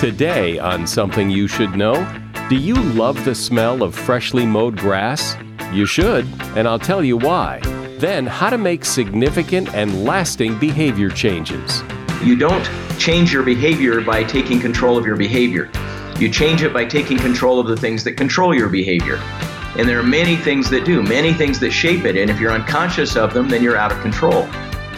Today, on Something You Should Know, do you love the smell of freshly mowed grass? You should, and I'll tell you why. Then, how to make significant and lasting behavior changes. You don't change your behavior by taking control of your behavior. You change it by taking control of the things that control your behavior. And there are many things that do, many things that shape it. And if you're unconscious of them, then you're out of control.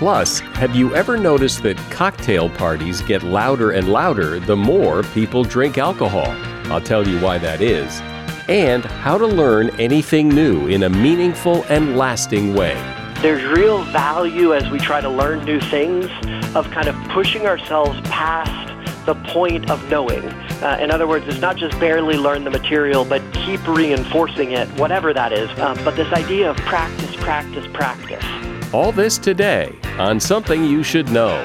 Plus, have you ever noticed that cocktail parties get louder and louder the more people drink alcohol? I'll tell you why that is. And how to learn anything new in a meaningful and lasting way. There's real value as we try to learn new things of kind of pushing ourselves past the point of knowing. Uh, in other words, it's not just barely learn the material, but keep reinforcing it, whatever that is. Um, but this idea of practice, practice, practice. All this today on Something You Should Know.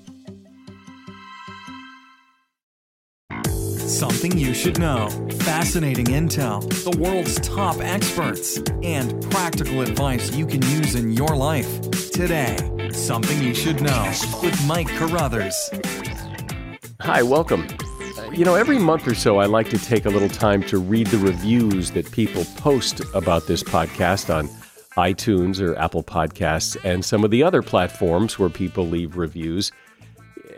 Something you should know. Fascinating intel, the world's top experts, and practical advice you can use in your life. Today, Something You Should Know with Mike Carruthers. Hi, welcome. Uh, You know, every month or so, I like to take a little time to read the reviews that people post about this podcast on iTunes or Apple Podcasts and some of the other platforms where people leave reviews.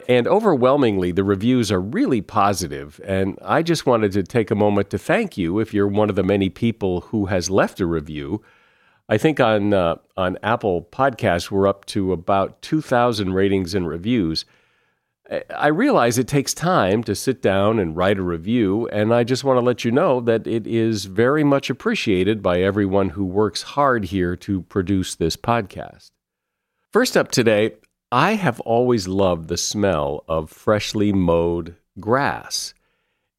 And overwhelmingly, the reviews are really positive. And I just wanted to take a moment to thank you if you're one of the many people who has left a review. I think on uh, on Apple Podcasts we're up to about 2,000 ratings and reviews. I realize it takes time to sit down and write a review, and I just want to let you know that it is very much appreciated by everyone who works hard here to produce this podcast. First up today, I have always loved the smell of freshly mowed grass.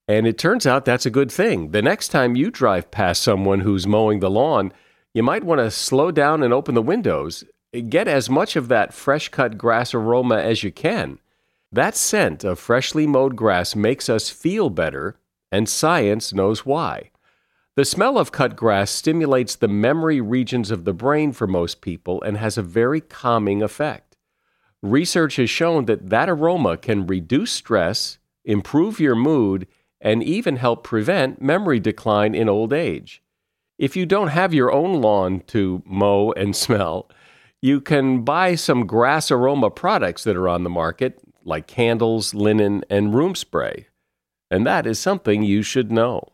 And it turns out that's a good thing. The next time you drive past someone who's mowing the lawn, you might want to slow down and open the windows. Get as much of that fresh cut grass aroma as you can. That scent of freshly mowed grass makes us feel better, and science knows why. The smell of cut grass stimulates the memory regions of the brain for most people and has a very calming effect. Research has shown that that aroma can reduce stress, improve your mood, and even help prevent memory decline in old age. If you don't have your own lawn to mow and smell, you can buy some grass aroma products that are on the market, like candles, linen, and room spray. And that is something you should know.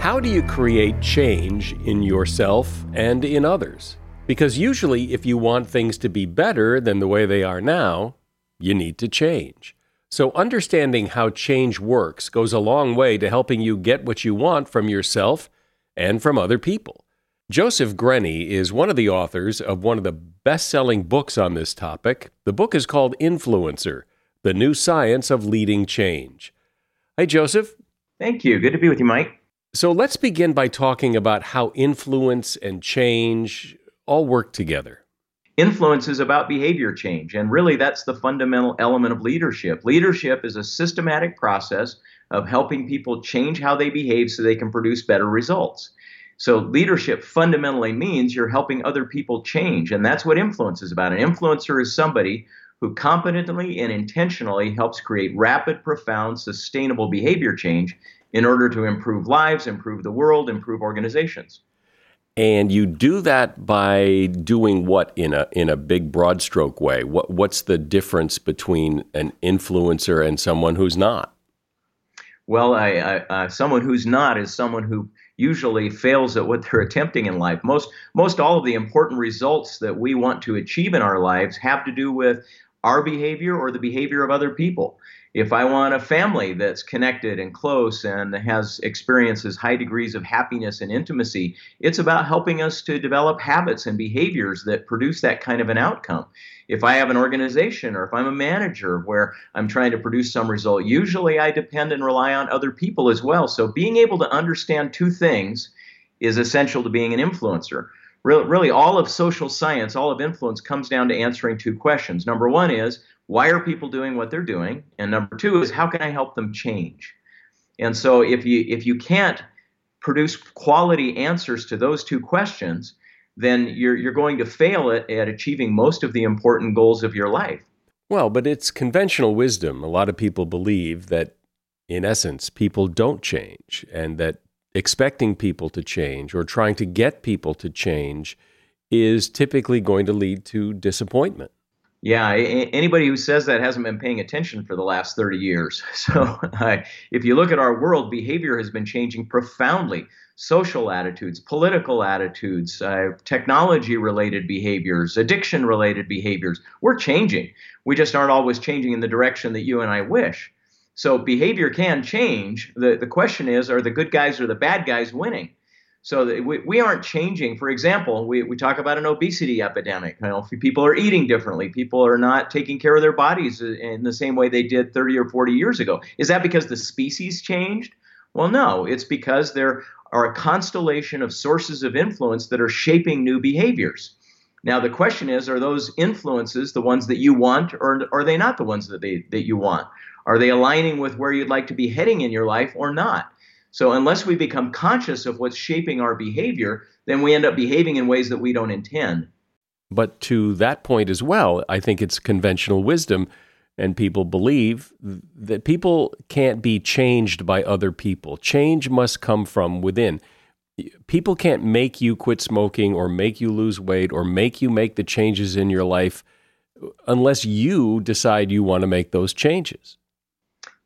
How do you create change in yourself and in others? Because usually, if you want things to be better than the way they are now, you need to change. So, understanding how change works goes a long way to helping you get what you want from yourself and from other people. Joseph Grenny is one of the authors of one of the best selling books on this topic. The book is called Influencer The New Science of Leading Change. Hey, Joseph. Thank you. Good to be with you, Mike. So, let's begin by talking about how influence and change all work together. Influence is about behavior change, and really that's the fundamental element of leadership. Leadership is a systematic process of helping people change how they behave so they can produce better results. So, leadership fundamentally means you're helping other people change, and that's what influence is about. An influencer is somebody who competently and intentionally helps create rapid, profound, sustainable behavior change in order to improve lives, improve the world, improve organizations. And you do that by doing what in a in a big broad stroke way? What what's the difference between an influencer and someone who's not? Well, I, I, uh, someone who's not is someone who usually fails at what they're attempting in life. Most most all of the important results that we want to achieve in our lives have to do with our behavior or the behavior of other people. If I want a family that's connected and close and has experiences high degrees of happiness and intimacy, it's about helping us to develop habits and behaviors that produce that kind of an outcome. If I have an organization or if I'm a manager where I'm trying to produce some result, usually I depend and rely on other people as well. So being able to understand two things is essential to being an influencer really all of social science, all of influence comes down to answering two questions. Number one is, why are people doing what they're doing? And number two is, how can I help them change? And so if you if you can't produce quality answers to those two questions, then you're you're going to fail at, at achieving most of the important goals of your life. Well, but it's conventional wisdom. A lot of people believe that in essence people don't change and that expecting people to change or trying to get people to change is typically going to lead to disappointment. Yeah, anybody who says that hasn't been paying attention for the last 30 years. So, if you look at our world, behavior has been changing profoundly. Social attitudes, political attitudes, uh, technology related behaviors, addiction related behaviors, we're changing. We just aren't always changing in the direction that you and I wish. So behavior can change. The, the question is are the good guys or the bad guys winning? So we, we aren't changing. For example, we, we talk about an obesity epidemic. You know, people are eating differently. People are not taking care of their bodies in the same way they did 30 or 40 years ago. Is that because the species changed? Well, no. It's because there are a constellation of sources of influence that are shaping new behaviors. Now the question is, are those influences the ones that you want, or are they not the ones that they that you want? Are they aligning with where you'd like to be heading in your life or not? So, unless we become conscious of what's shaping our behavior, then we end up behaving in ways that we don't intend. But to that point as well, I think it's conventional wisdom, and people believe that people can't be changed by other people. Change must come from within. People can't make you quit smoking or make you lose weight or make you make the changes in your life unless you decide you want to make those changes.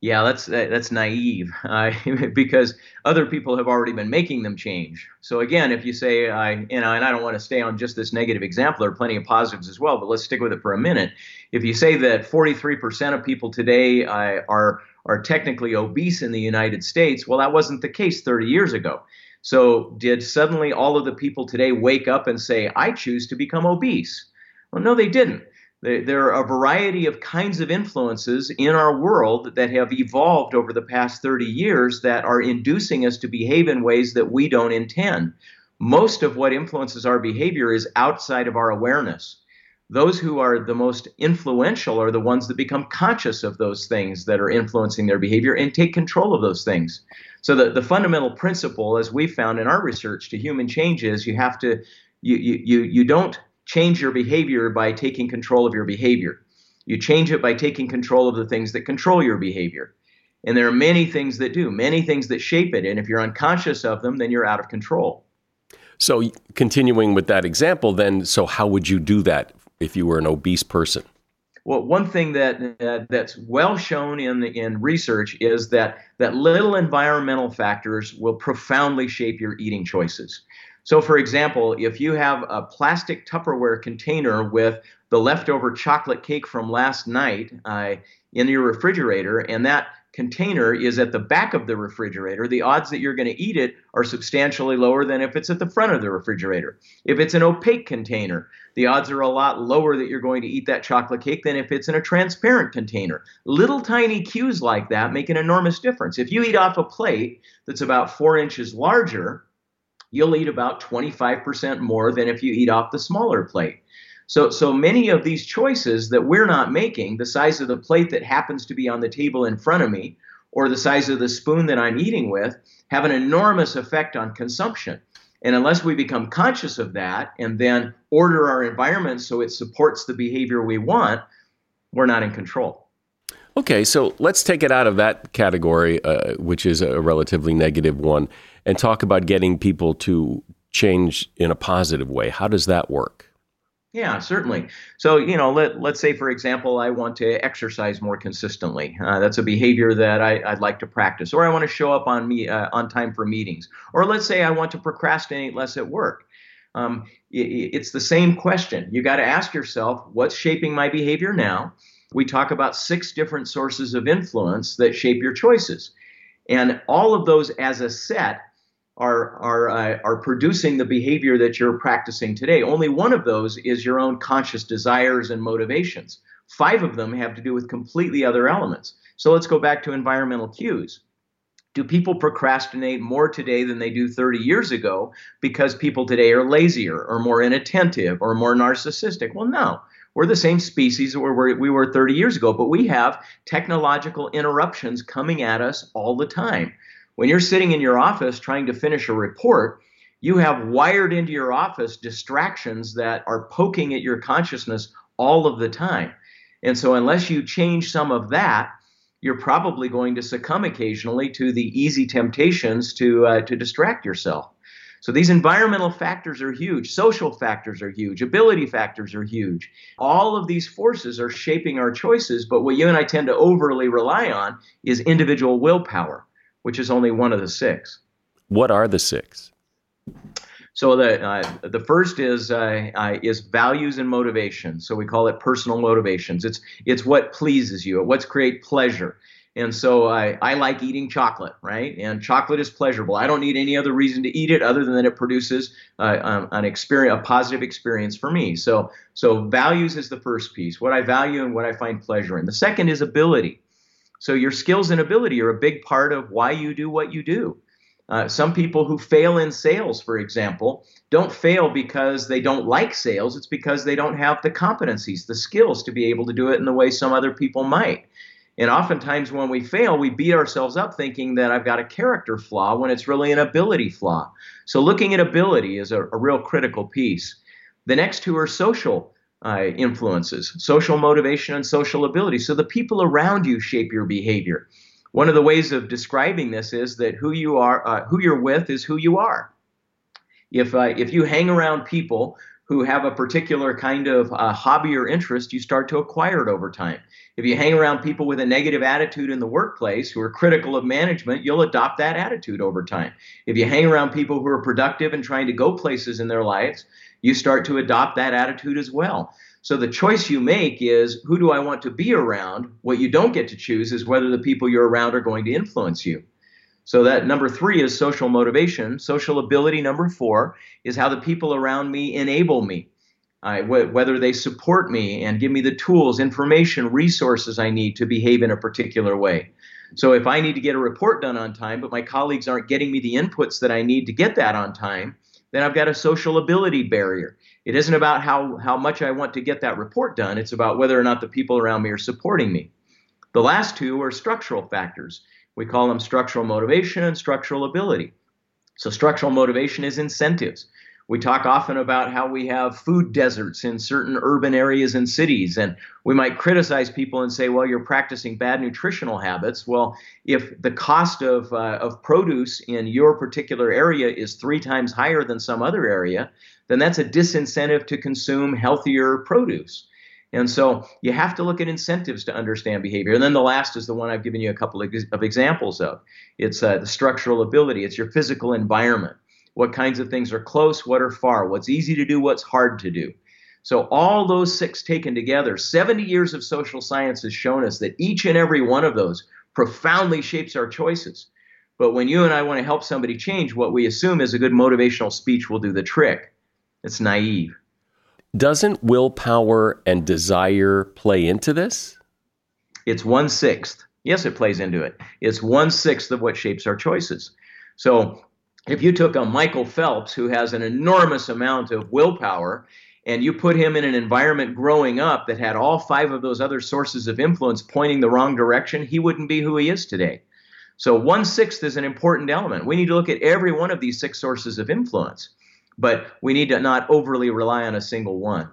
Yeah, that's that's naive uh, because other people have already been making them change. So again, if you say I, you know, and I don't want to stay on just this negative example, there are plenty of positives as well, but let's stick with it for a minute. If you say that 43% of people today uh, are are technically obese in the United States, well, that wasn't the case 30 years ago. So did suddenly all of the people today wake up and say, I choose to become obese? Well, no, they didn't. There are a variety of kinds of influences in our world that have evolved over the past 30 years that are inducing us to behave in ways that we don't intend. Most of what influences our behavior is outside of our awareness. Those who are the most influential are the ones that become conscious of those things that are influencing their behavior and take control of those things. So the, the fundamental principle, as we found in our research to human change, is you have to you you you, you don't change your behavior by taking control of your behavior. You change it by taking control of the things that control your behavior. And there are many things that do, many things that shape it. And if you're unconscious of them, then you're out of control. So, continuing with that example, then, so how would you do that if you were an obese person? Well, one thing that uh, that's well shown in in research is that that little environmental factors will profoundly shape your eating choices. So, for example, if you have a plastic Tupperware container with the leftover chocolate cake from last night uh, in your refrigerator, and that container is at the back of the refrigerator, the odds that you're going to eat it are substantially lower than if it's at the front of the refrigerator. If it's an opaque container, the odds are a lot lower that you're going to eat that chocolate cake than if it's in a transparent container. Little tiny cues like that make an enormous difference. If you eat off a plate that's about four inches larger, you'll eat about 25% more than if you eat off the smaller plate. So, so many of these choices that we're not making, the size of the plate that happens to be on the table in front of me, or the size of the spoon that I'm eating with, have an enormous effect on consumption. And unless we become conscious of that and then order our environment so it supports the behavior we want, we're not in control. Okay, so let's take it out of that category, uh, which is a relatively negative one, and talk about getting people to change in a positive way. How does that work? Yeah, certainly. So, you know, let, let's say, for example, I want to exercise more consistently. Uh, that's a behavior that I, would like to practice. Or I want to show up on me uh, on time for meetings. Or let's say I want to procrastinate less at work. um, it's the same question. You got to ask yourself, what's shaping my behavior now? We talk about six different sources of influence that shape your choices. And all of those as a set are, are, uh, are producing the behavior that you're practicing today. Only one of those is your own conscious desires and motivations. Five of them have to do with completely other elements. So let's go back to environmental cues. Do people procrastinate more today than they do 30 years ago because people today are lazier or more inattentive or more narcissistic? Well, no. We're the same species where we were 30 years ago, but we have technological interruptions coming at us all the time. When you're sitting in your office trying to finish a report, you have wired into your office distractions that are poking at your consciousness all of the time. And so, unless you change some of that, you're probably going to succumb occasionally to the easy temptations to uh, to distract yourself. So these environmental factors are huge, social factors are huge, ability factors are huge. All of these forces are shaping our choices, but what you and I tend to overly rely on is individual willpower, which is only one of the six. What are the six? So the uh, the first is uh, uh, is values and motivation. So we call it personal motivations. It's it's what pleases you, what's create pleasure. And so I, I like eating chocolate, right? And chocolate is pleasurable. I don't need any other reason to eat it other than that it produces uh, um, an experience, a positive experience for me. So so values is the first piece. What I value and what I find pleasure in. The second is ability. So your skills and ability are a big part of why you do what you do. Uh, some people who fail in sales, for example, don't fail because they don't like sales. It's because they don't have the competencies, the skills to be able to do it in the way some other people might. And oftentimes when we fail, we beat ourselves up thinking that I've got a character flaw when it's really an ability flaw. So looking at ability is a, a real critical piece. The next two are social uh, influences, social motivation and social ability. So the people around you shape your behavior. One of the ways of describing this is that who you are, uh, who you're with, is who you are. If uh, if you hang around people who have a particular kind of uh, hobby or interest, you start to acquire it over time. If you hang around people with a negative attitude in the workplace who are critical of management, you'll adopt that attitude over time. If you hang around people who are productive and trying to go places in their lives, you start to adopt that attitude as well. So the choice you make is who do I want to be around? What you don't get to choose is whether the people you're around are going to influence you. So that number three is social motivation. Social ability, number four, is how the people around me enable me. Wh- whether they support me and give me the tools, information, resources I need to behave in a particular way. So if I need to get a report done on time, but my colleagues aren't getting me the inputs that I need to get that on time, then I've got a social ability barrier. It isn't about how, how much I want to get that report done, it's about whether or not the people around me are supporting me. The last two are structural factors. We call them structural motivation and structural ability. So, structural motivation is incentives. We talk often about how we have food deserts in certain urban areas and cities, and we might criticize people and say, well, you're practicing bad nutritional habits. Well, if the cost of, uh, of produce in your particular area is three times higher than some other area, then that's a disincentive to consume healthier produce. And so you have to look at incentives to understand behavior. And then the last is the one I've given you a couple of, examples of. It's uh, the structural ability, it's your physical environment. What kinds of things are close, what are far, what's easy to do, what's hard to do. So, all those six taken together, 70 years of social science has shown us that each and every one of those profoundly shapes our choices. But when you and I want to help somebody change, what we assume is a good motivational speech will do the trick. It's naive. Doesn't willpower and desire play into this? It's one sixth. Yes, it plays into it. It's one sixth of what shapes our choices. So if you took a Michael Phelps who has an enormous amount of willpower and you put him in an environment growing up that had all five of those other sources of influence pointing the wrong direction, he wouldn't be who he is today. So one sixth is an important element. We need to look at every one of these six sources of influence, but we need to not overly rely on a single one.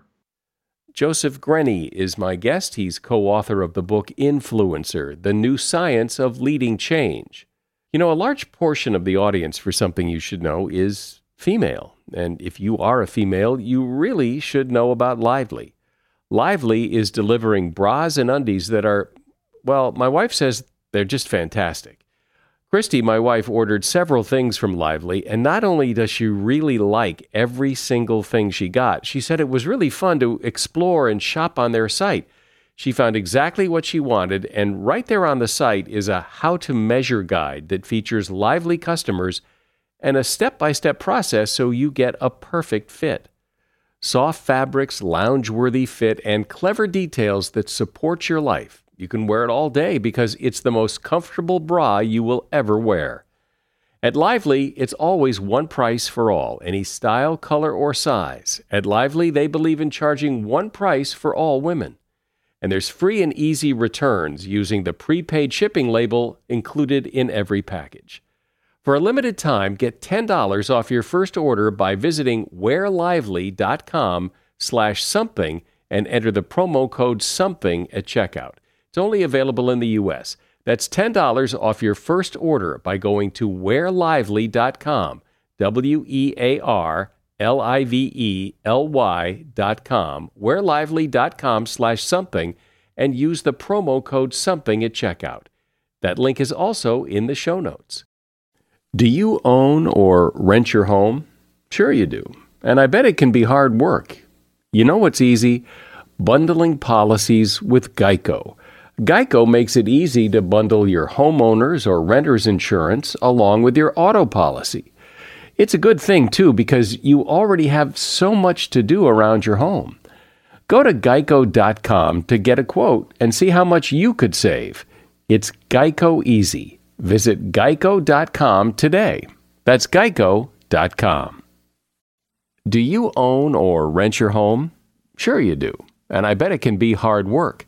Joseph Grenny is my guest. He's co author of the book Influencer The New Science of Leading Change. You know, a large portion of the audience for something you should know is female. And if you are a female, you really should know about Lively. Lively is delivering bras and undies that are, well, my wife says they're just fantastic. Christy, my wife, ordered several things from Lively, and not only does she really like every single thing she got, she said it was really fun to explore and shop on their site. She found exactly what she wanted, and right there on the site is a how to measure guide that features lively customers and a step by step process so you get a perfect fit. Soft fabrics, lounge worthy fit, and clever details that support your life. You can wear it all day because it's the most comfortable bra you will ever wear. At Lively, it's always one price for all, any style, color, or size. At Lively, they believe in charging one price for all women and there's free and easy returns using the prepaid shipping label included in every package. For a limited time, get $10 off your first order by visiting wearlively.com slash something and enter the promo code something at checkout. It's only available in the U.S. That's $10 off your first order by going to wearlively.com, W-E-A-R L-I-V-E-L-Y dot com, wearlively.com slash something, and use the promo code something at checkout. That link is also in the show notes. Do you own or rent your home? Sure you do. And I bet it can be hard work. You know what's easy? Bundling policies with Geico. Geico makes it easy to bundle your homeowner's or renter's insurance along with your auto policy. It's a good thing, too, because you already have so much to do around your home. Go to geico.com to get a quote and see how much you could save. It's Geico Easy. Visit geico.com today. That's geico.com. Do you own or rent your home? Sure, you do. And I bet it can be hard work.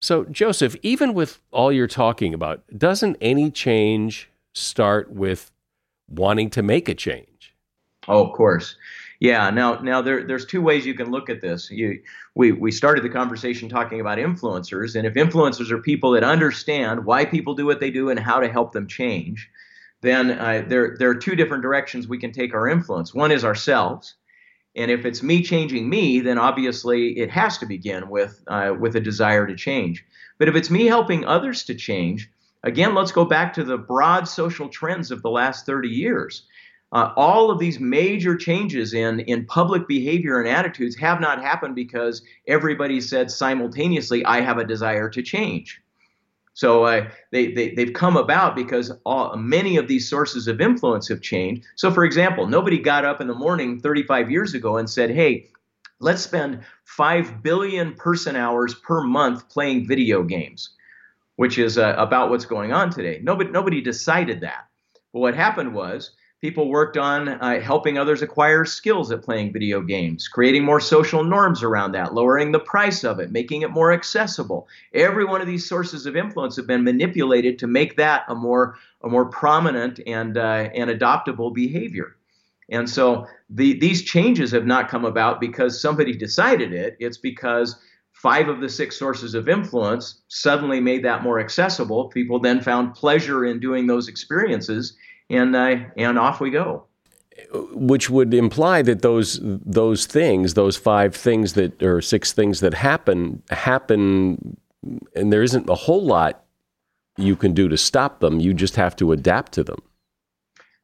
So, Joseph, even with all you're talking about, doesn't any change start with wanting to make a change. Oh, of course. Yeah. Now, now there, there's two ways you can look at this. You, we, we started the conversation talking about influencers, and if influencers are people that understand why people do what they do and how to help them change, then uh, there, there are two different directions we can take our influence. One is ourselves, and if it's me changing me, then obviously it has to begin with uh, with a desire to change. But if it's me helping others to change, Again, let's go back to the broad social trends of the last 30 years. Uh, all of these major changes in, in public behavior and attitudes have not happened because everybody said simultaneously, I have a desire to change. So uh, they, they, they've come about because all, many of these sources of influence have changed. So, for example, nobody got up in the morning 35 years ago and said, hey, let's spend 5 billion person hours per month playing video games which is uh, about what's going on today. Nobody, nobody decided that. But what happened was people worked on uh, helping others acquire skills at playing video games, creating more social norms around that, lowering the price of it, making it more accessible. Every one of these sources of influence have been manipulated to make that a more a more prominent and uh, and adoptable behavior. And so the, these changes have not come about because somebody decided it. It's because five of the six sources of influence suddenly made that more accessible. People then found pleasure in doing those experiences, and uh, and off we go. Which would imply that those those things, those five things that or six things that happen happen, and there isn't a whole lot you can do to stop them. You just have to adapt to them.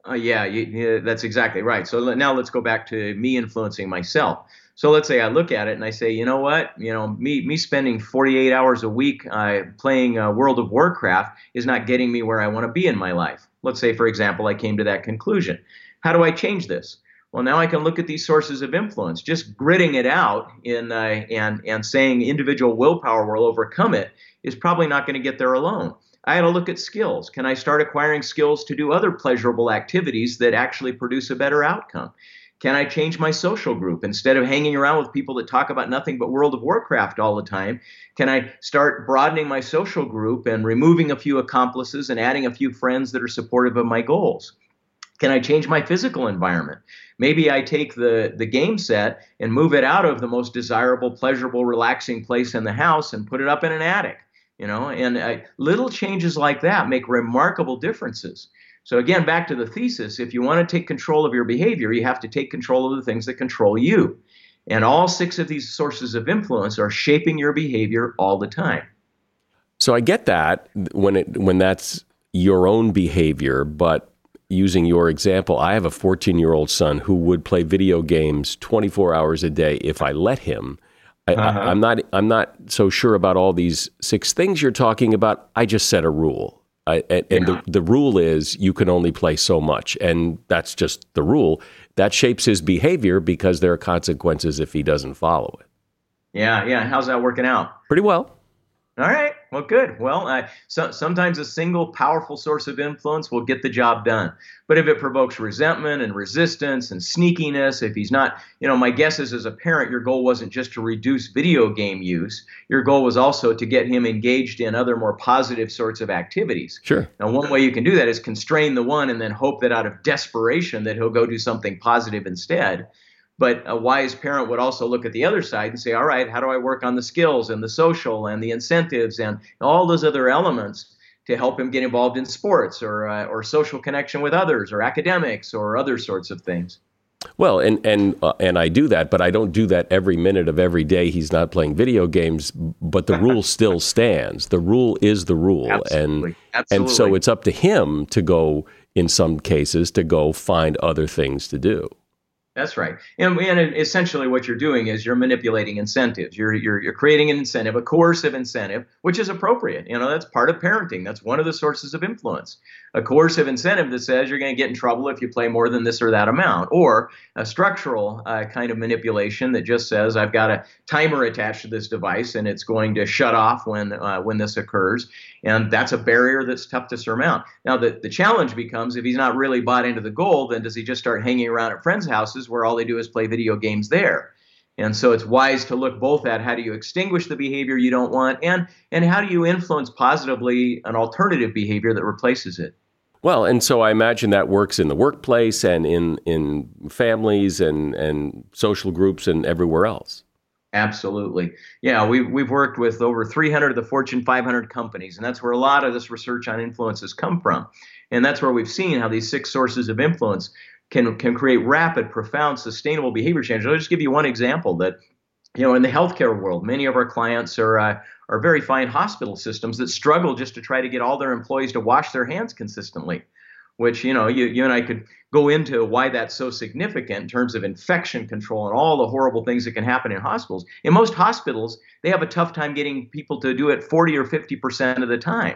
Uh, yeah, you, yeah, that's exactly right. So now let's go back to me influencing myself. So let's say I look at it and I say, you know what, you know, me me spending 48 hours a week uh, playing uh, World of Warcraft is not getting me where I want to be in my life. Let's say, for example, I came to that conclusion. How do I change this? Well, now I can look at these sources of influence. Just gritting it out in uh, and and saying individual willpower will overcome it is probably not going to get there alone. I had to look at skills. Can I start acquiring skills to do other pleasurable activities that actually produce a better outcome? Can I change my social group? Instead of hanging around with people that talk about nothing but World of Warcraft all the time, can I start broadening my social group and removing a few accomplices and adding a few friends that are supportive of my goals? Can I change my physical environment? Maybe I take the, the game set and move it out of the most desirable, pleasurable, relaxing place in the house and put it up in an attic. You know, and uh, little changes like that make remarkable differences. So again, back to the thesis, if you want to take control of your behavior, you have to take control of the things that control you. And all six of these sources of influence are shaping your behavior all the time. So I get that when it when that's your own behavior, but using your example, I have a 14 year old son who would play video games 24 hours a day if I let him. I, uh-huh. Am not. I'm not so sure about all these six things you're talking about. I just set a rule, I, and, yeah. the the rule is you can only play so much, and that's just the rule. That shapes his behavior because there are consequences if he doesn't follow it. Yeah, yeah. How's that working out? Pretty well. All right. Well, good. Well, uh, so, sometimes a single powerful source of influence will get the job done. But if it provokes resentment and resistance and sneakiness, if he's not, you know, my guess is as a parent, your goal wasn't just to reduce video game use. Your goal was also to get him engaged in other more positive sorts of activities. Sure. Now, one way you can do that is constrain the one and then hope that out of desperation that he'll go do something positive instead. But a wise parent would also look at the other side and say, all right, how do I work on the skills and the social and the incentives and all those other elements to help him get involved in sports or, uh, or social connection with others or academics or other sorts of things? Well, and and uh, and I do that, but I don't do that every minute of every day. He's not playing video games, but the rule still stands. The rule is the rule, Absolutely. and Absolutely. and so it's up to him to go. In some cases, to go find other things to do. That's right. And, and essentially, what you're doing is you're manipulating incentives. You're, you're, you're creating an incentive, a coercive incentive, which is appropriate. You know, that's part of parenting. That's one of the sources of influence. A coercive incentive that says you're going to get in trouble if you play more than this or that amount, or a structural uh, kind of manipulation that just says I've got a timer attached to this device and it's going to shut off when uh, when this occurs. And that's a barrier that's tough to surmount. Now, the, the challenge becomes if he's not really bought into the goal, then does he just start hanging around at friends' houses where all they do is play video games there? And so it's wise to look both at how do you extinguish the behavior you don't want and, and how do you influence positively an alternative behavior that replaces it. Well, and so I imagine that works in the workplace and in, in families and, and social groups and everywhere else. Absolutely. Yeah, we've, we've worked with over 300 of the Fortune 500 companies, and that's where a lot of this research on influence has come from. And that's where we've seen how these six sources of influence can, can create rapid, profound, sustainable behavior change. I'll just give you one example that, you know, in the healthcare world, many of our clients are, uh, are very fine hospital systems that struggle just to try to get all their employees to wash their hands consistently which you know you, you and I could go into why that's so significant in terms of infection control and all the horrible things that can happen in hospitals. In most hospitals, they have a tough time getting people to do it 40 or 50 percent of the time.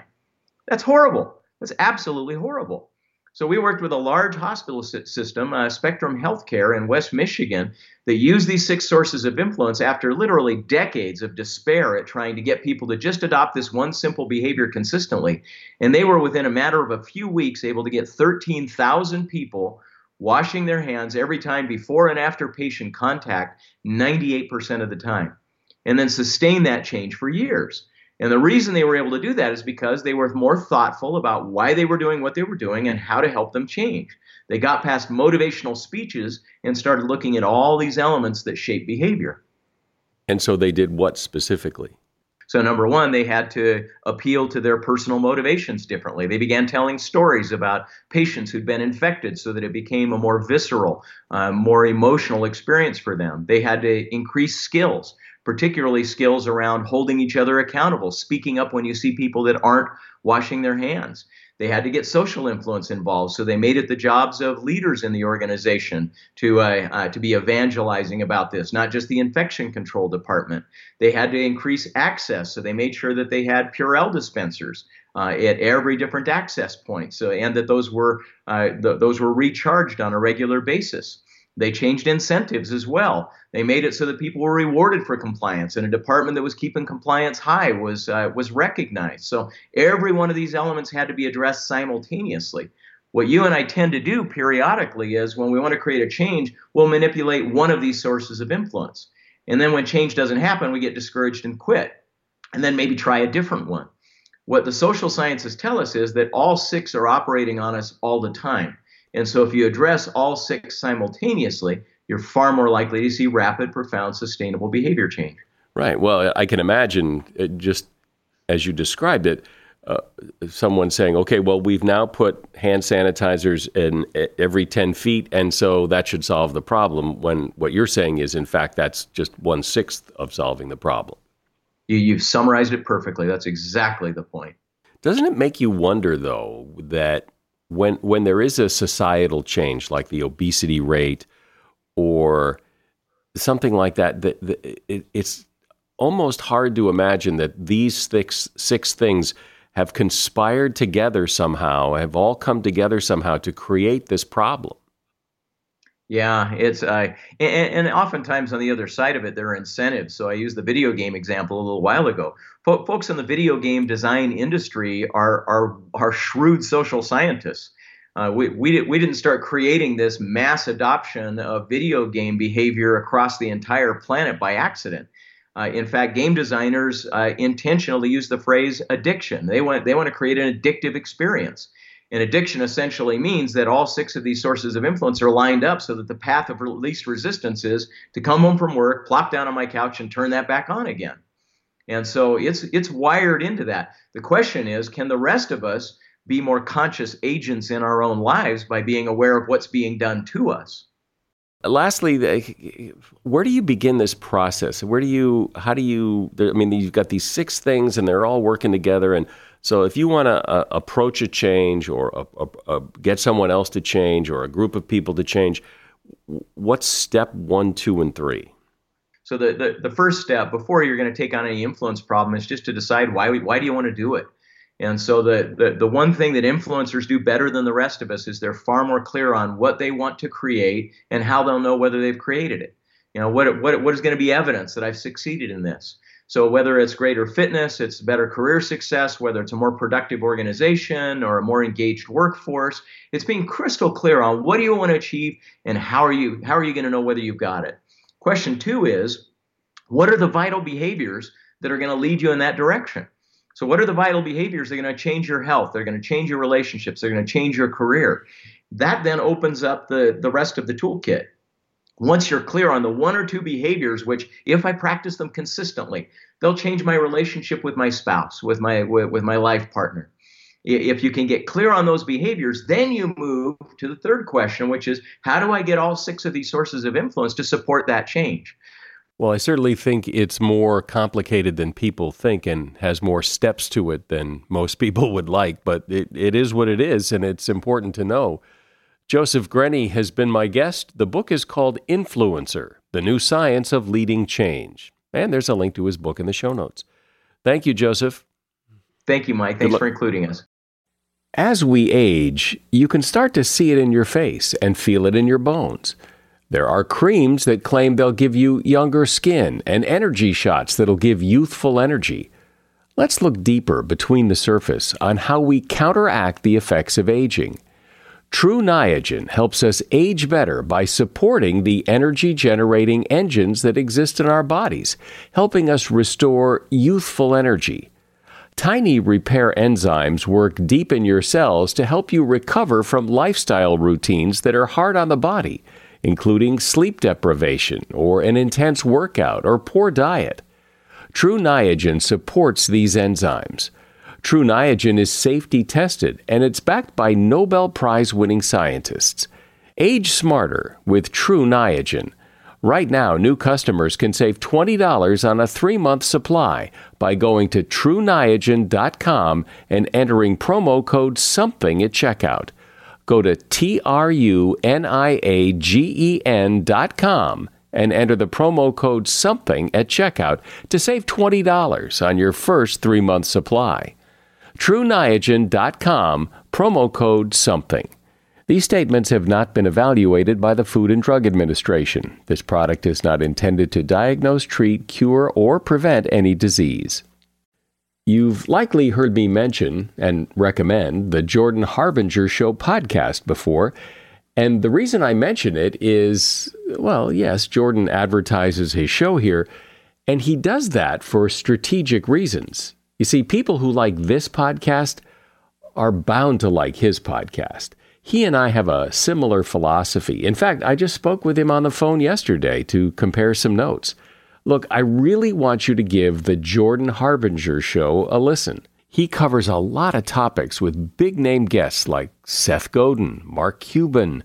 That's horrible. That's absolutely horrible. So we worked with a large hospital system, uh, Spectrum Healthcare in West Michigan, that used these six sources of influence after literally decades of despair at trying to get people to just adopt this one simple behavior consistently. And they were within a matter of a few weeks able to get 13,000 people washing their hands every time before and after patient contact 98% of the time. And then sustain that change for years. And the reason they were able to do that is because they were more thoughtful about why they were doing what they were doing and how to help them change. They got past motivational speeches and started looking at all these elements that shape behavior. And so they did what specifically? So, number one, they had to appeal to their personal motivations differently. They began telling stories about patients who'd been infected so that it became a more visceral, uh, more emotional experience for them. They had to increase skills particularly skills around holding each other accountable, speaking up when you see people that aren't washing their hands. They had to get social influence involved, so they made it the jobs of leaders in the organization to uh, uh, to be evangelizing about this, not just the infection control department. They had to increase access, so they made sure that they had Purell dispensers uh, at every different access point, so and that those were uh, th- those were recharged on a regular basis. They changed incentives as well. They made it so that people were rewarded for compliance, and a department that was keeping compliance high was uh, was recognized. So every one of these elements had to be addressed simultaneously. What you and I tend to do periodically is when we want to create a change, we'll manipulate one of these sources of influence. And then when change doesn't happen, we get discouraged and quit. And then maybe try a different one. What the social sciences tell us is that all six are operating on us all the time. And so, if you address all six simultaneously, you're far more likely to see rapid, profound, sustainable behavior change. Right. Well, I can imagine uh, just as you described it, uh, someone saying, okay, well, we've now put hand sanitizers in every 10 feet, and so that should solve the problem. When what you're saying is, in fact, that's just one sixth of solving the problem. You, you've summarized it perfectly. That's exactly the point. Doesn't it make you wonder, though, that when when there is a societal change like the obesity rate or something like that, that, that it, it's almost hard to imagine that these six six things have conspired together somehow, have all come together somehow to create this problem. Yeah, it's uh, and, and, oftentimes on the other side of it, there are incentives. So I used the video game example a little while ago. F- folks in the video game design industry are are are shrewd social scientists. Uh, we, we, we didn't start creating this mass adoption of video game behavior across the entire planet by accident. Uh, in fact, game designers uh, intentionally use the phrase addiction. They want they want to create an addictive experience. And addiction essentially means that all six of these sources of influence are lined up so that the path of least resistance is to come home from work, plop down on my couch, and turn that back on again. And so it's it's wired into that. The question is, can the rest of us be more conscious agents in our own lives by being aware of what's being done to us? lastly, where do you begin this process? Where do you, how do you, I mean, you've got these six things and they're all working together. And so if you want to uh, approach a change or uh, uh, uh, get someone else to change or a group of people to change, what's step one, two, and three? So the, the, the first step before you're going to take on any influence problem is just to decide why, we, why do you want to do it? And so the, the, the one thing that influencers do better than the rest of us is they're far more clear on what they want to create and how they'll know whether they've created it. You know, what, what, what is going to be evidence that I've succeeded in this? So whether it's greater fitness, it's better career success, whether it's a more productive organization or a more engaged workforce, it's being crystal clear on what do you want to achieve and how are you how are you going to know whether you've got it. Question 2 is what are the vital behaviors that are going to lead you in that direction? So, what are the vital behaviors that are going to change your health? They're going to change your relationships. They're going to change your career. That then opens up the, the rest of the toolkit. Once you're clear on the one or two behaviors, which, if I practice them consistently, they'll change my relationship with my spouse, with my with, with my life partner. If you can get clear on those behaviors, then you move to the third question, which is how do I get all six of these sources of influence to support that change? Well, I certainly think it's more complicated than people think and has more steps to it than most people would like, but it, it is what it is, and it's important to know. Joseph Grenny has been my guest. The book is called Influencer The New Science of Leading Change. And there's a link to his book in the show notes. Thank you, Joseph. Thank you, Mike. Thanks for including us. As we age, you can start to see it in your face and feel it in your bones. There are creams that claim they'll give you younger skin and energy shots that'll give youthful energy. Let's look deeper between the surface on how we counteract the effects of aging. True Niagen helps us age better by supporting the energy generating engines that exist in our bodies, helping us restore youthful energy. Tiny repair enzymes work deep in your cells to help you recover from lifestyle routines that are hard on the body including sleep deprivation or an intense workout or poor diet. True Niagen supports these enzymes. True Niagen is safety tested and it's backed by Nobel Prize winning scientists. Age smarter with True Niagen. Right now, new customers can save $20 on a three month supply by going to trueniagen.com and entering promo code SOMETHING at checkout go to T-R-U-N-I-A-G-E-N dot com and enter the promo code SOMETHING at checkout to save $20 on your first three-month supply. TrueNiagen.com, promo code SOMETHING. These statements have not been evaluated by the Food and Drug Administration. This product is not intended to diagnose, treat, cure, or prevent any disease. You've likely heard me mention and recommend the Jordan Harbinger Show podcast before. And the reason I mention it is well, yes, Jordan advertises his show here, and he does that for strategic reasons. You see, people who like this podcast are bound to like his podcast. he and I have a similar philosophy. In fact, I just spoke with him on the phone yesterday to compare some notes. Look, I really want you to give the Jordan Harbinger show a listen. He covers a lot of topics with big name guests like Seth Godin, Mark Cuban,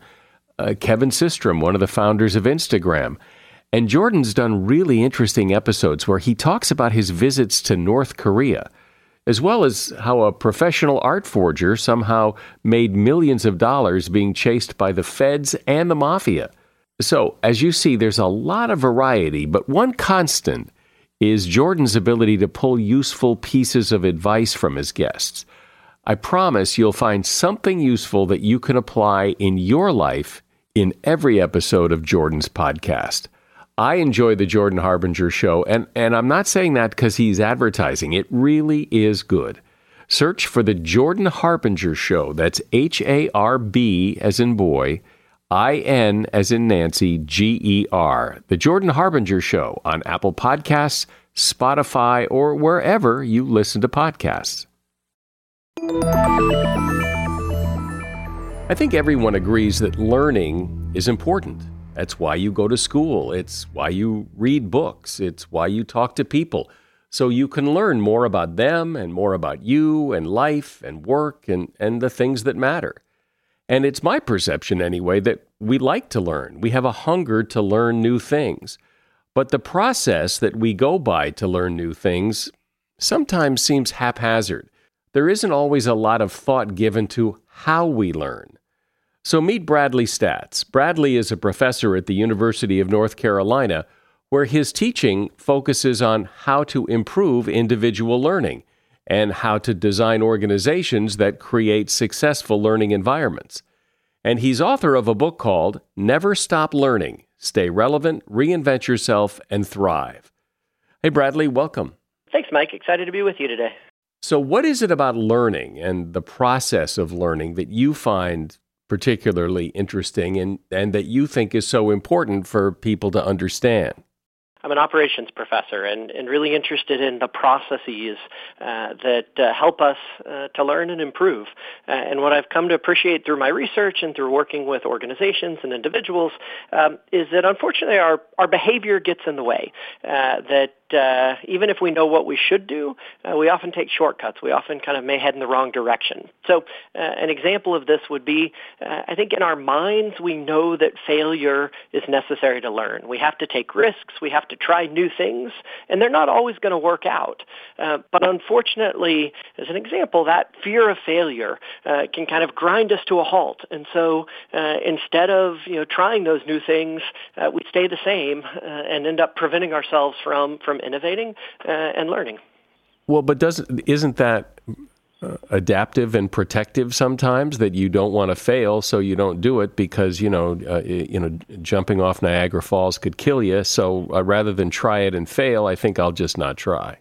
uh, Kevin Systrom, one of the founders of Instagram. And Jordan's done really interesting episodes where he talks about his visits to North Korea as well as how a professional art forger somehow made millions of dollars being chased by the feds and the mafia. So, as you see, there's a lot of variety, but one constant is Jordan's ability to pull useful pieces of advice from his guests. I promise you'll find something useful that you can apply in your life in every episode of Jordan's podcast. I enjoy the Jordan Harbinger show, and, and I'm not saying that because he's advertising. It really is good. Search for the Jordan Harbinger show. That's H A R B as in boy, I N as in Nancy, G E R. The Jordan Harbinger show on Apple Podcasts, Spotify, or wherever you listen to podcasts. I think everyone agrees that learning is important. That's why you go to school. It's why you read books. It's why you talk to people. So you can learn more about them and more about you and life and work and, and the things that matter. And it's my perception, anyway, that we like to learn. We have a hunger to learn new things. But the process that we go by to learn new things sometimes seems haphazard. There isn't always a lot of thought given to how we learn. So meet Bradley Staats. Bradley is a professor at the University of North Carolina, where his teaching focuses on how to improve individual learning and how to design organizations that create successful learning environments. And he's author of a book called Never Stop Learning Stay Relevant, Reinvent Yourself, and Thrive. Hey, Bradley, welcome. Thanks, Mike. Excited to be with you today. So, what is it about learning and the process of learning that you find particularly interesting and, and that you think is so important for people to understand? I'm an operations professor and, and really interested in the processes uh, that uh, help us uh, to learn and improve. Uh, and what I've come to appreciate through my research and through working with organizations and individuals um, is that unfortunately our, our behavior gets in the way. Uh, that uh, even if we know what we should do, uh, we often take shortcuts. We often kind of may head in the wrong direction. So uh, an example of this would be, uh, I think in our minds we know that failure is necessary to learn. We have to take risks. We have to try new things, and they're not always going to work out. Uh, but unfortunately, as an example, that fear of failure uh, can kind of grind us to a halt. And so instead of you know trying those new things, we stay the same and end up preventing ourselves from from from innovating uh, and learning. Well, but doesn't isn't that uh, adaptive and protective sometimes that you don't want to fail, so you don't do it because you know uh, you know jumping off Niagara Falls could kill you. So uh, rather than try it and fail, I think I'll just not try.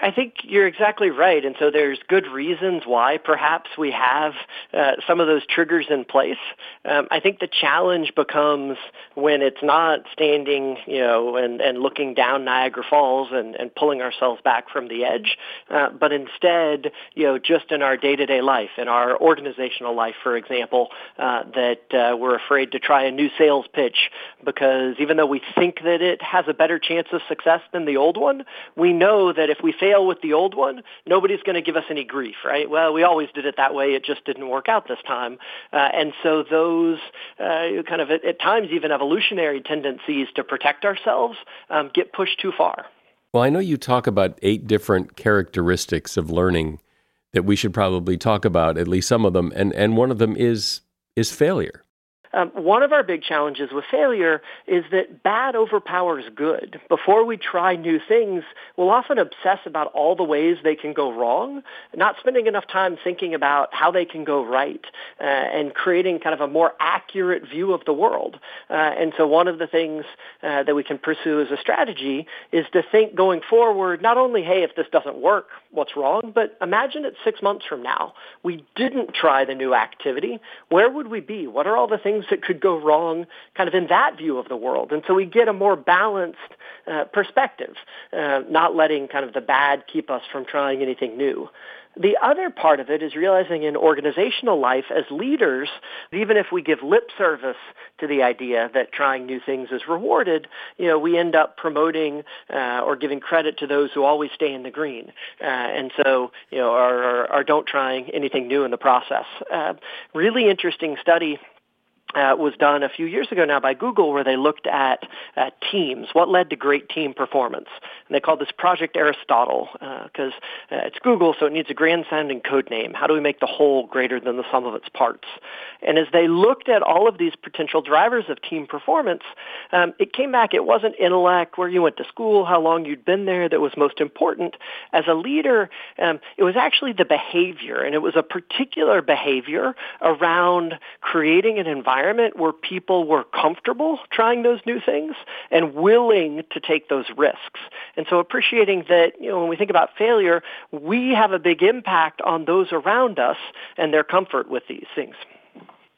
I think you're exactly right. And so there's good reasons why perhaps we have uh, some of those triggers in place. Um, I think the challenge becomes when it's not standing, you know, and, and looking down Niagara Falls and, and pulling ourselves back from the edge, uh, but instead, you know, just in our day-to-day life, in our organizational life, for example, uh, that uh, we're afraid to try a new sales pitch because even though we think that it has a better chance of success than the old one, we know that if we fail with the old one, nobody's going to give us any grief, right? Well, we always did it that way. It just didn't work out this time. Uh, and so those uh, kind of at, at, times even evolutionary tendencies to protect ourselves um, get pushed too far. Well, I know you talk about eight different characteristics of learning that we should probably talk about, at least some of them, and, and one of them is is failure. Um, one of our big challenges with failure is that bad overpowers good. Before we try new things, we'll often obsess about all the ways they can go wrong, not spending enough time thinking about how they can go right uh, and creating kind of a more accurate view of the world. Uh, and so one of the things uh, that we can pursue as a strategy is to think going forward, not only, hey, if this doesn't work, what's wrong, but imagine it six months from now. We didn't try the new activity. Where would we be? What are all the things things that could go wrong kind of in that view of the world. And so we get a more balanced uh, perspective, uh, not letting kind of the bad keep us from trying anything new. The other part of it is realizing in organizational life as leaders, even if we give lip service to the idea that trying new things is rewarded, you know, we end up promoting uh, or giving credit to those who always stay in the green. Uh, and so, you know, are, don't trying anything new in the process. Uh, really interesting study uh, was done a few years ago now by Google where they looked at uh, teams, what led to great team performance. And they called this Project Aristotle because uh, uh, it's Google, so it needs a grand sounding code name. How do we make the whole greater than the sum of its parts? And as they looked at all of these potential drivers of team performance, um, it came back, it wasn't intellect, where you went to school, how long you'd been there that was most important. As a leader, um, it was actually the behavior, and it was a particular behavior around creating an environment environment where people were comfortable trying those new things and willing to take those risks. And so appreciating that, you know, when we think about failure, we have a big impact on those around us and their comfort with these things.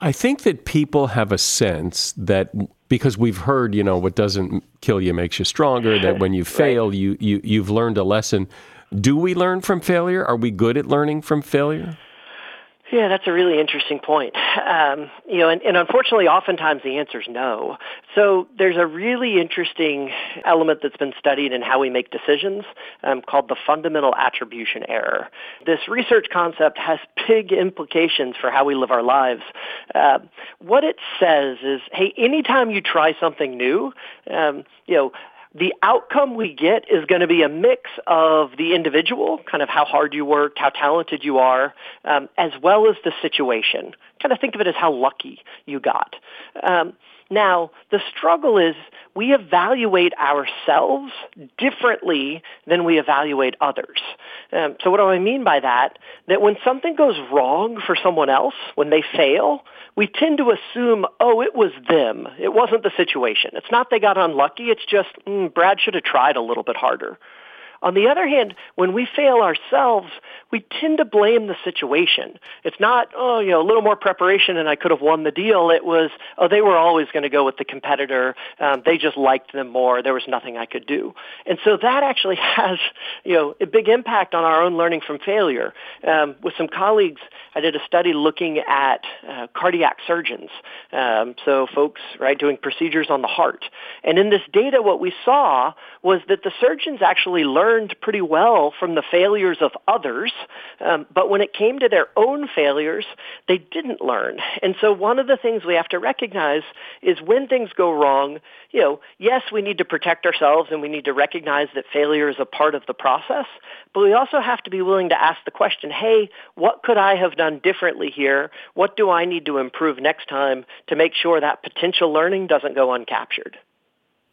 I think that people have a sense that because we've heard, you know, what doesn't kill you makes you stronger, that when you fail, right. you, you, you've learned a lesson. Do we learn from failure? Are we good at learning from failure? Yeah, that's a really interesting point. Um, you know, and, and, unfortunately, oftentimes the answer is no. So there's a really interesting element that's been studied in how we make decisions um, called the fundamental attribution error. This research concept has big implications for how we live our lives. Uh, what it says is, hey, anytime you try something new, um, you know, the outcome we get is going to be a mix of the individual, kind of how hard you worked, how talented you are, um, as well as the situation. Kind of think of it as how lucky you got. Um, now, the struggle is we evaluate ourselves differently than we evaluate others. Um, so what do I mean by that? That when something goes wrong for someone else, when they fail, we tend to assume, oh, it was them. It wasn't the situation. It's not they got unlucky. It's just, mm, Brad should have tried a little bit harder. On the other hand, when we fail ourselves, we tend to blame the situation. It's not, oh, you know, a little more preparation and I could have won the deal. It was, oh, they were always going to go with the competitor. Um, they just liked them more. There was nothing I could do. And so that actually has, you know, a big impact on our own learning from failure. Um, with some colleagues, I did a study looking at uh, cardiac surgeons. Um, so folks, right, doing procedures on the heart. And in this data, what we saw was that the surgeons actually learned learned pretty well from the failures of others, um, but when it came to their own failures, they didn't learn. And so one of the things we have to recognize is when things go wrong, you know, yes, we need to protect ourselves and we need to recognize that failure is a part of the process, but we also have to be willing to ask the question, hey, what could I have done differently here? What do I need to improve next time to make sure that potential learning doesn't go uncaptured?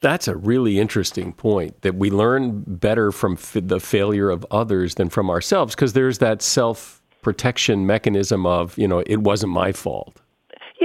That's a really interesting point that we learn better from f- the failure of others than from ourselves because there's that self protection mechanism of, you know, it wasn't my fault.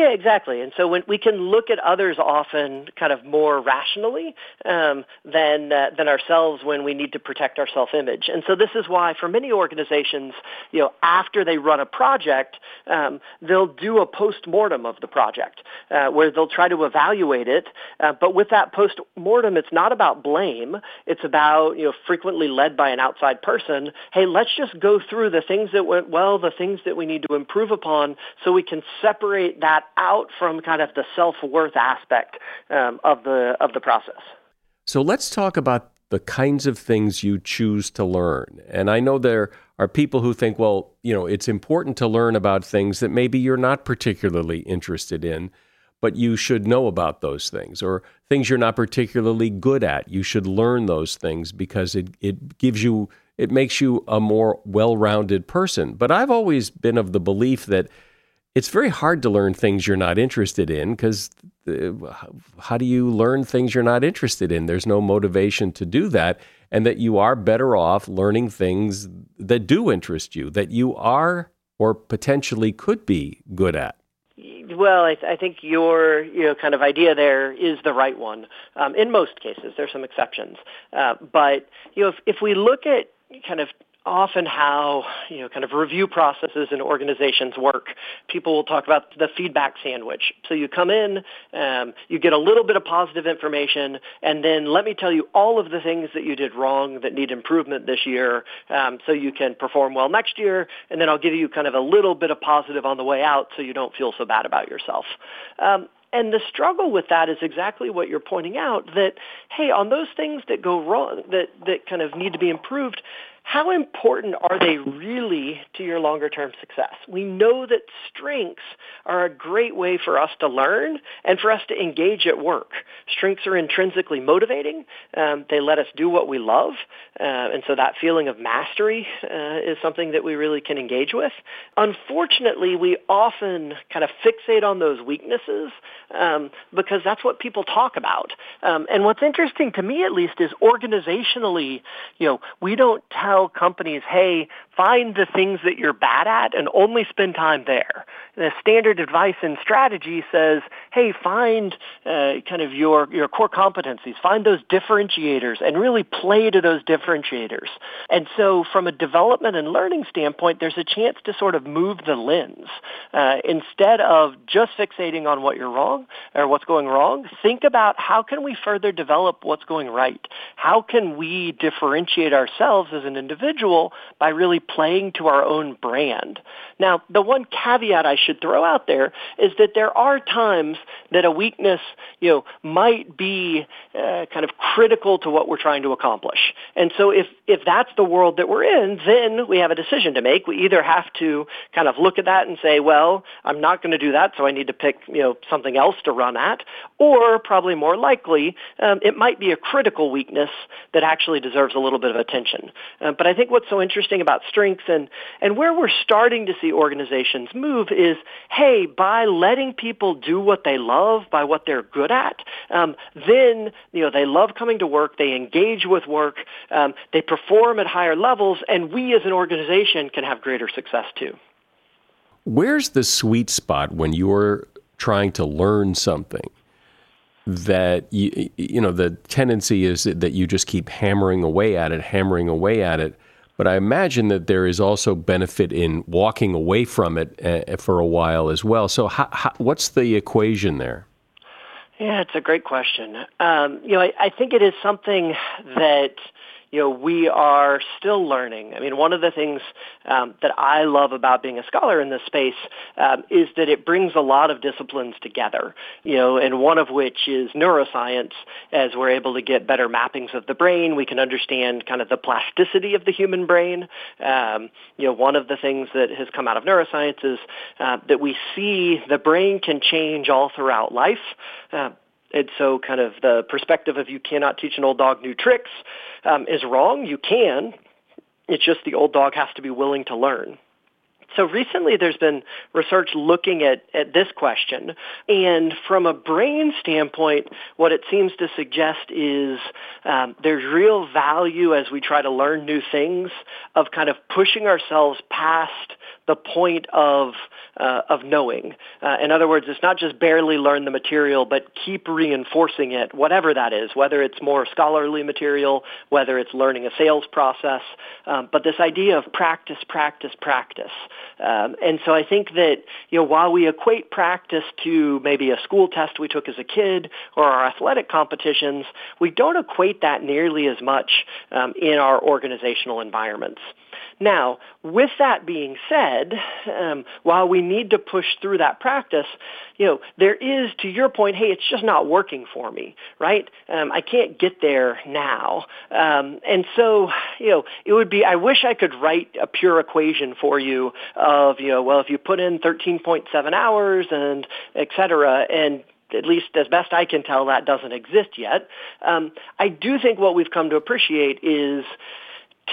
Yeah, exactly. And so when we can look at others often kind of more rationally um, than uh, than ourselves when we need to protect our self-image. And so this is why for many organizations, you know, after they run a project, um, they'll do a post-mortem of the project uh, where they'll try to evaluate it. Uh, but with that post-mortem, it's not about blame. It's about, you know, frequently led by an outside person. Hey, let's just go through the things that went well, the things that we need to improve upon so we can separate that that out from kind of the self-worth aspect um, of the of the process. So let's talk about the kinds of things you choose to learn. And I know there are people who think, well, you know, it's important to learn about things that maybe you're not particularly interested in, but you should know about those things, or things you're not particularly good at. You should learn those things because it, it gives you, it makes you a more well rounded person. But I've always been of the belief that it's very hard to learn things you're not interested in because how do you learn things you're not interested in? There's no motivation to do that. And that you are better off learning things that do interest you, that you are or potentially could be good at. Well, I, th- I, think your you know kind of idea there is the right one. Um, in most cases, there's some exceptions, uh, but you know if, if we look at kind of often how you know kind of review processes in organizations work. People will talk about the feedback sandwich. So you come in, um, you get a little bit of positive information, and then let me tell you all of the things that you did wrong that need improvement this year, um, so you can perform well next year. And then I'll give you kind of a little bit of positive on the way out, so you don't feel so bad about yourself. Um, and the struggle with that is exactly what you're pointing out that, hey, on those things that go wrong, that, that kind of need to be improved, how important are they really to your longer term success? We know that strengths are a great way for us to learn and for us to engage at work. Strengths are intrinsically motivating. Um, they let us do what we love. Uh, and so that feeling of mastery uh, is something that we really can engage with. Unfortunately, we often kind of fixate on those weaknesses um, because that's what people talk about. Um, and what's interesting to me, at least, is organizationally, you know, we don't tell tell companies, hey, find the things that you're bad at and only spend time there. The standard advice and strategy says, hey, find uh, kind of your, your core competencies, find those differentiators and really play to those differentiators. And so from a development and learning standpoint, there's a chance to sort of move the lens. Uh, instead of just fixating on what you're wrong or what's going wrong, think about how can we further develop what's going right? How can we differentiate ourselves as an individual by really playing to our own brand. Now, the one caveat I should throw out there is that there are times that a weakness, you know, might be uh, kind of critical to what we're trying to accomplish. And so if, if that's the world that we're in, then we have a decision to make. We either have to kind of look at that and say, well, I'm not going to do that, so I need to pick, you know, something else to run at. Or probably more likely, um, it might be a critical weakness that actually deserves a little bit of attention. But I think what's so interesting about strengths and, and where we're starting to see organizations move is, hey, by letting people do what they love, by what they're good at, um, then, you know, they love coming to work, they engage with work, um, they perform at higher levels, and we as an organization can have greater success too. Where's the sweet spot when you're trying to learn something? That you, you know the tendency is that you just keep hammering away at it hammering away at it but I imagine that there is also benefit in walking away from it uh, for a while as well. So, how, how, what's the equation there? Yeah, it's a great question. Um, you know, I, I think it is something that you know, we are still learning. I mean, one of the things um, that I love about being a scholar in this space um, is that it brings a lot of disciplines together, you know, and one of which is neuroscience. As we're able to get better mappings of the brain, we can understand kind of the plasticity of the human brain. Um, you know, one of the things that has come out of neuroscience is uh, that we see the brain can change all throughout life. Uh, and so kind of the perspective of you cannot teach an old dog new tricks um, is wrong. You can. It's just the old dog has to be willing to learn. So recently there's been research looking at, at this question. And from a brain standpoint, what it seems to suggest is um, there's real value as we try to learn new things of kind of pushing ourselves past the point of uh, of knowing. Uh, in other words, it's not just barely learn the material, but keep reinforcing it, whatever that is, whether it's more scholarly material, whether it's learning a sales process, um, but this idea of practice, practice, practice. Um, and so I think that, you know, while we equate practice to maybe a school test we took as a kid or our athletic competitions, we don't equate that nearly as much um, in our organizational environments. Now, with that being said, um, while we need to push through that practice, you know, there is, to your point, hey, it's just not working for me, right? Um, I can't get there now. Um, and so, you know, it would be, I wish I could write a pure equation for you of, you know, well, if you put in 13.7 hours and et cetera, and at least as best I can tell, that doesn't exist yet. Um, I do think what we've come to appreciate is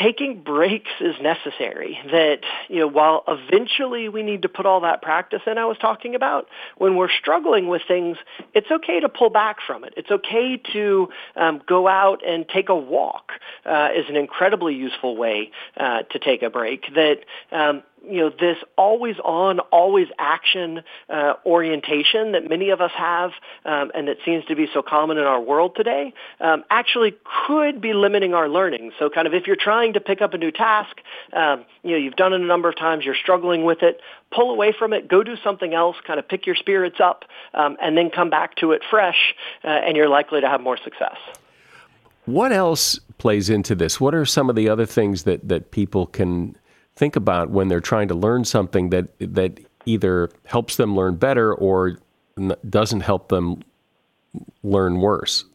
taking breaks is necessary. That, you know, while eventually we need to put all that practice in I was talking about, when we're struggling with things, it's okay to pull back from it. It's okay to um, go out and take a walk uh, is an incredibly useful way uh, to take a break. That, um, you know, this always on, always action uh, orientation that many of us have um, and that seems to be so common in our world today um, actually could be limiting our learning. So kind of if you're trying to pick up a new task, um, you know, you've done it a number of times, you're struggling with it, pull away from it, go do something else, kind of pick your spirits up, um, and then come back to it fresh, uh, and you're likely to have more success. What else plays into this? What are some of the other things that, that people can think about when they're trying to learn something that that either helps them learn better or doesn't help them learn worse?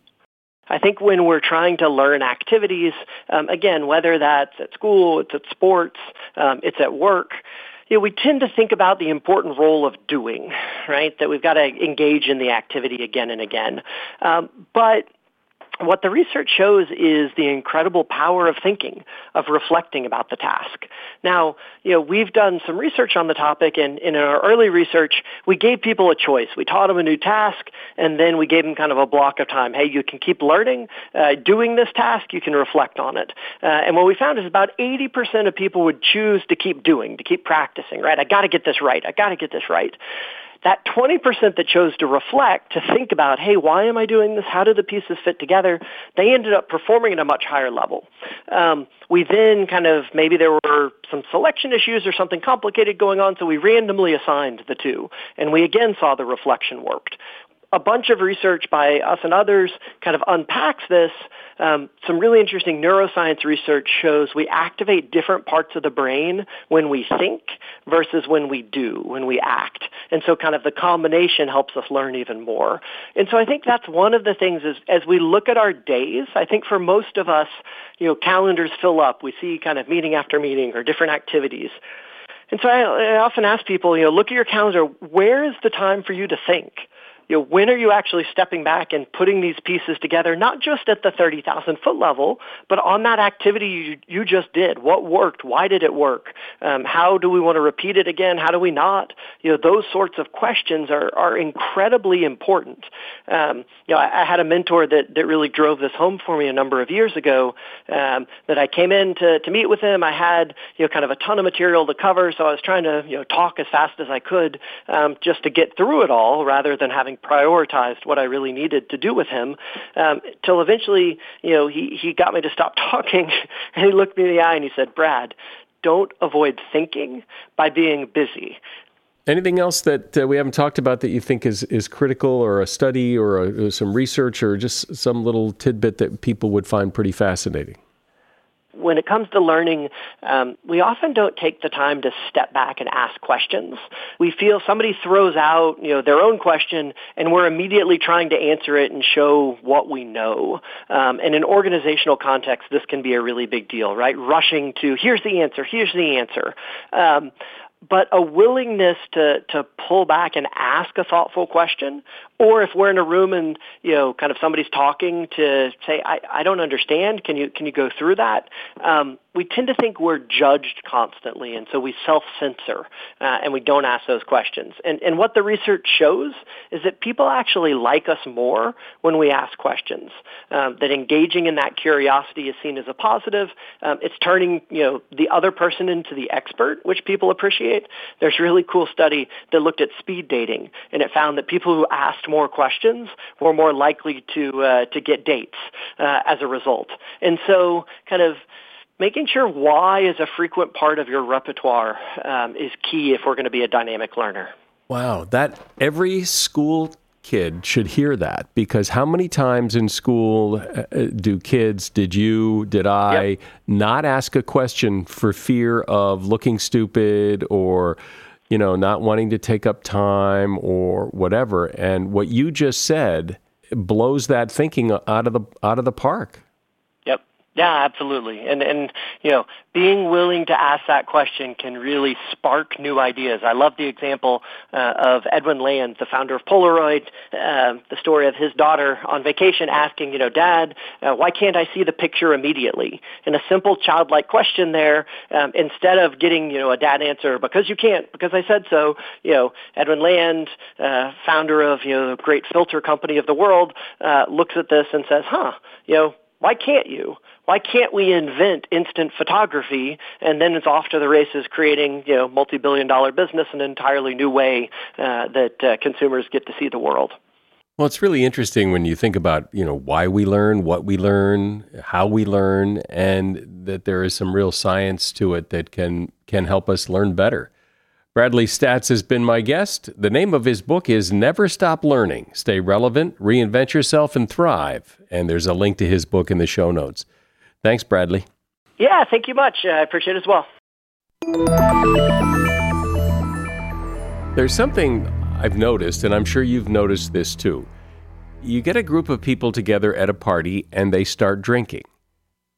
I think when we're trying to learn activities, um, again, whether that's at school, it's at sports, um, it's at work, you know, we tend to think about the important role of doing, right? That we've got to engage in the activity again and again. Um, but what the research shows is the incredible power of thinking, of reflecting about the task. Now, you know, we've done some research on the topic, and, in our early research, we gave people a choice. We taught them a new task, and then we gave them kind of a block of time. Hey, you can keep learning, uh, doing this task, you can reflect on it. Uh, and what we found is about 80% of people would choose to keep doing, to keep practicing, right? I gotta get this right. I gotta get this right that 20% that chose to reflect, to think about, hey, why am I doing this? How do the pieces fit together? They ended up performing at a much higher level. Um, we then kind of, maybe there were some selection issues or something complicated going on, so we randomly assigned the two. And we again saw the reflection worked a bunch of research by us and others kind of unpacks this. Um, some really interesting neuroscience research shows we activate different parts of the brain when we think versus when we do, when we act. And so kind of the combination helps us learn even more. And so I think that's one of the things is as we look at our days, I think for most of us, you know, calendars fill up. We see kind of meeting after meeting or different activities. And so I, I often ask people, you know, look at your calendar. Where is the time for you to think? You know, when are you actually stepping back and putting these pieces together, not just at the 30,000 foot level, but on that activity you, you just did? What worked? Why did it work? Um, how do we want to repeat it again? How do we not? You know, those sorts of questions are, are incredibly important. Um, you know, I, I had a mentor that, that really drove this home for me a number of years ago um, that I came in to, to meet with him. I had, you know, kind of a ton of material to cover, so I was trying to, you know, talk as fast as I could um, just to get through it all rather than having prioritized what I really needed to do with him um, till eventually, you know, he, he got me to stop talking and he looked me in the eye and he said, Brad, don't avoid thinking by being busy. Anything else that uh, we haven't talked about that you think is, is critical, or a study, or, a, or some research, or just some little tidbit that people would find pretty fascinating? When it comes to learning, um, we often don't take the time to step back and ask questions. We feel somebody throws out, you know, their own question, and we're immediately trying to answer it and show what we know. Um, and in organizational context, this can be a really big deal, right? Rushing to here's the answer, here's the answer. Um, but a willingness to, to pull back and ask a thoughtful question or if we're in a room and you know kind of somebody's talking to say I, I don't understand. Can you can you go through that? Um, we tend to think we're judged constantly and so we self-censor uh, and we don't ask those questions. And and what the research shows is that people actually like us more when we ask questions. Um, that engaging in that curiosity is seen as a positive. Um, it's turning you know the other person into the expert which people appreciate. There's a really cool study that looked at speed dating and it found that people who asked asked more questions, we're more likely to uh, to get dates uh, as a result. And so, kind of making sure why is a frequent part of your repertoire um, is key if we're going to be a dynamic learner. Wow, that every school kid should hear that because how many times in school uh, uh do kids, did you, did I, yep. not ask a question for fear of looking stupid or you know, not wanting to take up time or whatever. And what you just said blows that thinking out of the out of the park. Yeah, absolutely. And and you know, being willing to ask that question can really spark new ideas. I love the example uh, of Edwin Land, the founder of Polaroid, uh, the story of his daughter on vacation asking, you know, Dad, uh, why can't I see the picture immediately? And a simple childlike question there, um, instead of getting you know a dad answer because you can't because I said so. You know, Edwin Land, uh, founder of you know the great filter company of the world, uh, looks at this and says, huh, you know why can't you? Why can't we invent instant photography and then it's off to the races creating, you know, multi-billion dollar business in an entirely new way uh, that uh, consumers get to see the world? Well, it's really interesting when you think about, you know, why we learn, what we learn, how we learn, and that there is some real science to it that can can help us learn better. Bradley Staats has been my guest. The name of his book is Never Stop Learning. Stay relevant, reinvent yourself, and thrive. And there's a link to his book in the show notes. Thanks, Bradley. Yeah, thank you much. I appreciate it as well. There's something I've noticed, and I'm sure you've noticed this too. You get a group of people together at a party and they start drinking.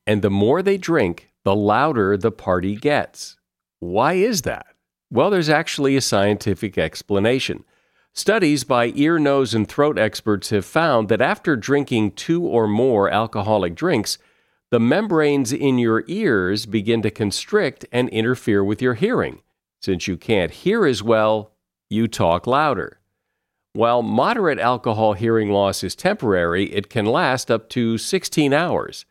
And the more they drink, the louder the party gets. Why is that? Well, there's actually a scientific explanation. Studies by ear, nose, and throat experts have found that after drinking two or more alcoholic drinks, the membranes in your ears begin to constrict and interfere with your hearing. Since you can't hear as well, you talk louder. While moderate alcohol hearing loss is temporary, it can last up to 16 hours.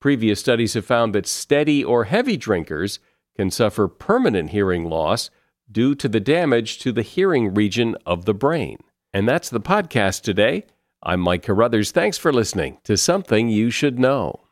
Previous studies have found that steady or heavy drinkers can suffer permanent hearing loss due to the damage to the hearing region of the brain. And that's the podcast today. I'm Mike Carruthers. Thanks for listening to Something You Should Know.